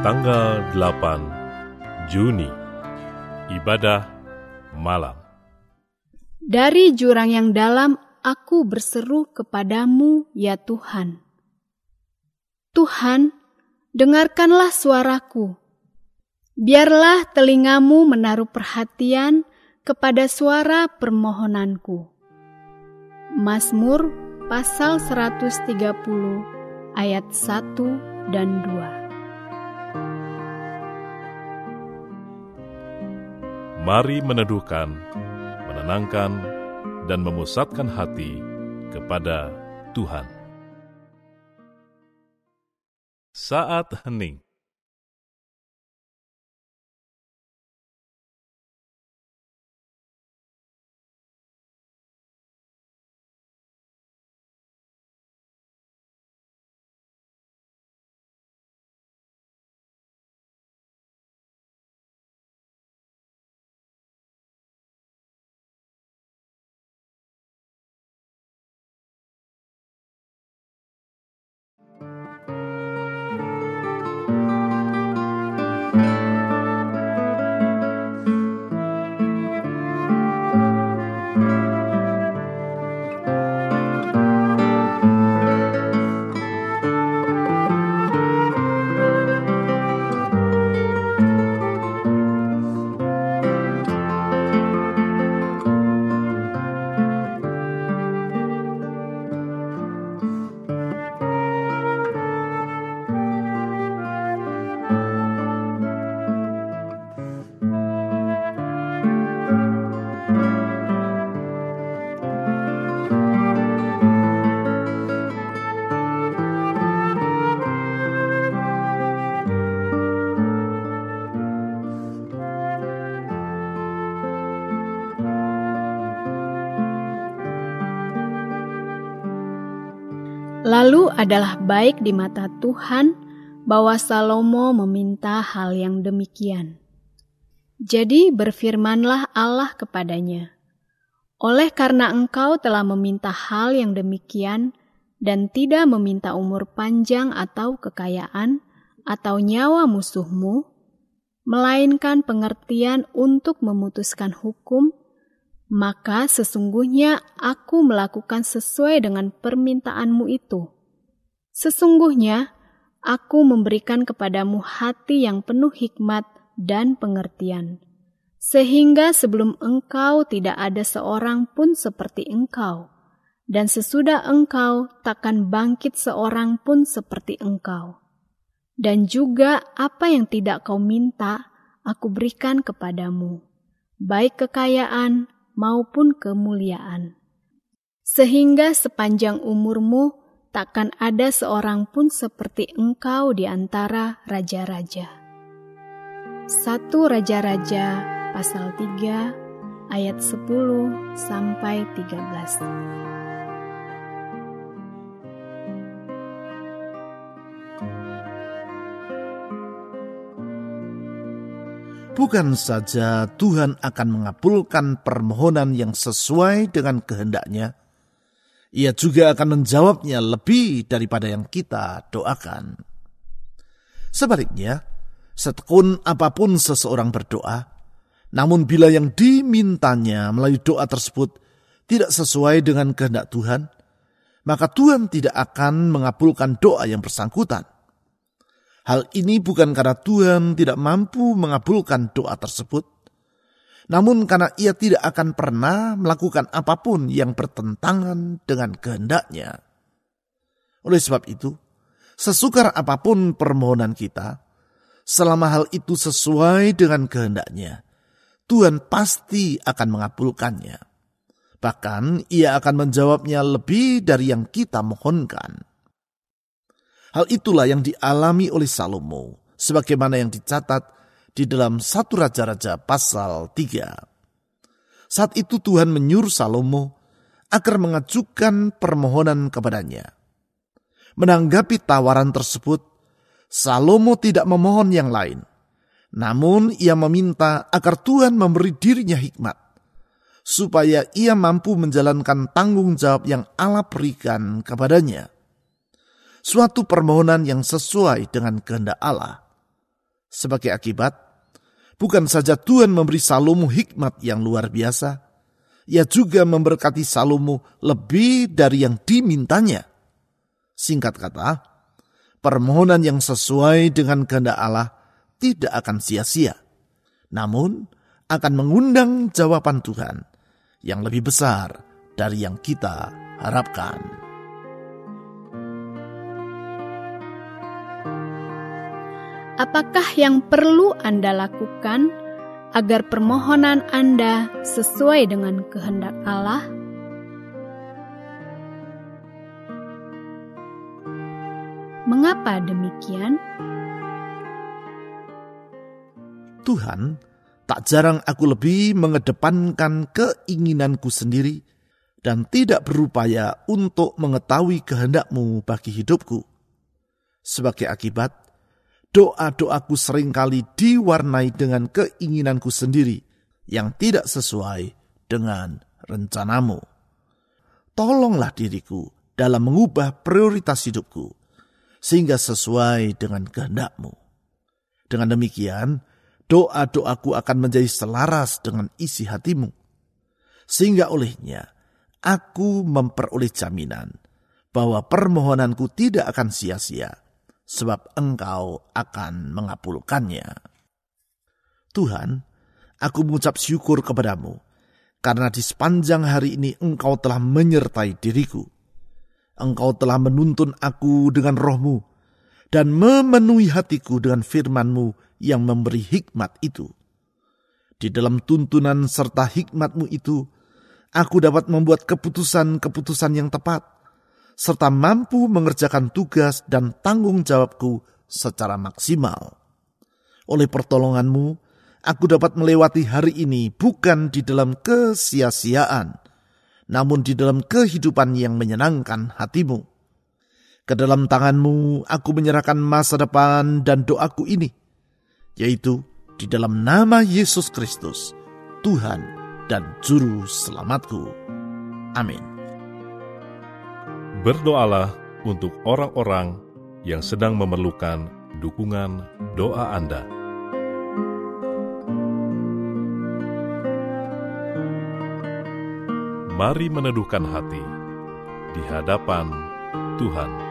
Tanggal 8 Juni Ibadah Malam Dari jurang yang dalam aku berseru kepadamu ya Tuhan. Tuhan, dengarkanlah suaraku. Biarlah telingamu menaruh perhatian kepada suara permohonanku. Mazmur pasal 130 ayat 1 dan 2. Mari meneduhkan, menenangkan, dan memusatkan hati kepada Tuhan. Saat hening Lalu adalah baik di mata Tuhan bahwa Salomo meminta hal yang demikian. Jadi berfirmanlah Allah kepadanya, Oleh karena engkau telah meminta hal yang demikian dan tidak meminta umur panjang atau kekayaan atau nyawa musuhmu, melainkan pengertian untuk memutuskan hukum, maka sesungguhnya aku melakukan sesuai dengan permintaanmu itu. Sesungguhnya aku memberikan kepadamu hati yang penuh hikmat dan pengertian, sehingga sebelum engkau tidak ada seorang pun seperti engkau, dan sesudah engkau takkan bangkit seorang pun seperti engkau. Dan juga apa yang tidak kau minta, aku berikan kepadamu, baik kekayaan, maupun kemuliaan. Sehingga sepanjang umurmu takkan ada seorang pun seperti engkau di antara raja-raja. Satu Raja-Raja pasal 3 ayat 10 sampai 13. Bukan saja Tuhan akan mengabulkan permohonan yang sesuai dengan kehendaknya, ia juga akan menjawabnya lebih daripada yang kita doakan. Sebaliknya, setekun apa pun seseorang berdoa, namun bila yang dimintanya melalui doa tersebut tidak sesuai dengan kehendak Tuhan, maka Tuhan tidak akan mengabulkan doa yang bersangkutan. Hal ini bukan karena Tuhan tidak mampu mengabulkan doa tersebut, namun karena ia tidak akan pernah melakukan apa pun yang bertentangan dengan kehendaknya. Oleh sebab itu, sesukar apa pun permohonan kita, selama hal itu sesuai dengan kehendaknya, Tuhan pasti akan mengabulkannya. Bahkan ia akan menjawabnya lebih dari yang kita mohonkan. Hal itulah yang dialami oleh Salomo, sebagaimana yang dicatat di dalam satu Raja-Raja pasal 3. Saat itu Tuhan menyuruh Salomo agar mengajukan permohonan kepadanya. Menanggapi tawaran tersebut, Salomo tidak memohon yang lain, Namun ia meminta agar Tuhan memberi dirinya hikmat, supaya ia mampu menjalankan tanggung jawab yang Allah berikan kepadanya. Suatu permohonan yang sesuai dengan kehendak Allah. Sebagai akibat, bukan saja Tuhan memberi Salomo hikmat yang luar biasa, ia juga memberkati Salomo lebih dari yang dimintanya. Singkat kata, permohonan yang sesuai dengan kehendak Allah tidak akan sia-sia, namun akan mengundang jawaban Tuhan yang lebih besar dari yang kita harapkan. Apakah yang perlu Anda lakukan agar permohonan Anda sesuai dengan kehendak Allah? Mengapa demikian? Tuhan, tak jarang aku lebih mengedepankan keinginanku sendiri dan tidak berupaya untuk mengetahui kehendakmu bagi hidupku. Sebagai akibat, doa-doaku sering kali diwarnai dengan keinginanku sendiri yang tidak sesuai dengan rencanamu. Tolonglah diriku dalam mengubah prioritas hidupku sehingga sesuai dengan kehendakmu. Dengan demikian, doa-doaku akan menjadi selaras dengan isi hatimu. Sehingga olehnya, aku memperoleh jaminan bahwa permohonanku tidak akan sia-sia, sebab engkau akan mengabulkannya. Tuhan, aku mengucap syukur kepadamu, karena di sepanjang hari ini engkau telah menyertai diriku. Engkau telah menuntun aku dengan rohmu, dan memenuhi hatiku dengan firmanmu yang memberi hikmat itu. Di dalam tuntunan serta hikmatmu itu, aku dapat membuat keputusan-keputusan yang tepat, serta mampu mengerjakan tugas dan tanggung jawabku secara maksimal. Oleh pertolonganmu, aku dapat melewati hari ini bukan di dalam kesia-siaan, namun di dalam kehidupan yang menyenangkan hatimu. Ke dalam tanganmu aku menyerahkan masa depan dan doaku ini, yaitu di dalam nama Yesus Kristus, Tuhan dan Juru Selamatku. Amin. Berdoalah untuk orang-orang yang sedang memerlukan dukungan doa Anda. Mari meneduhkan hati di hadapan Tuhan.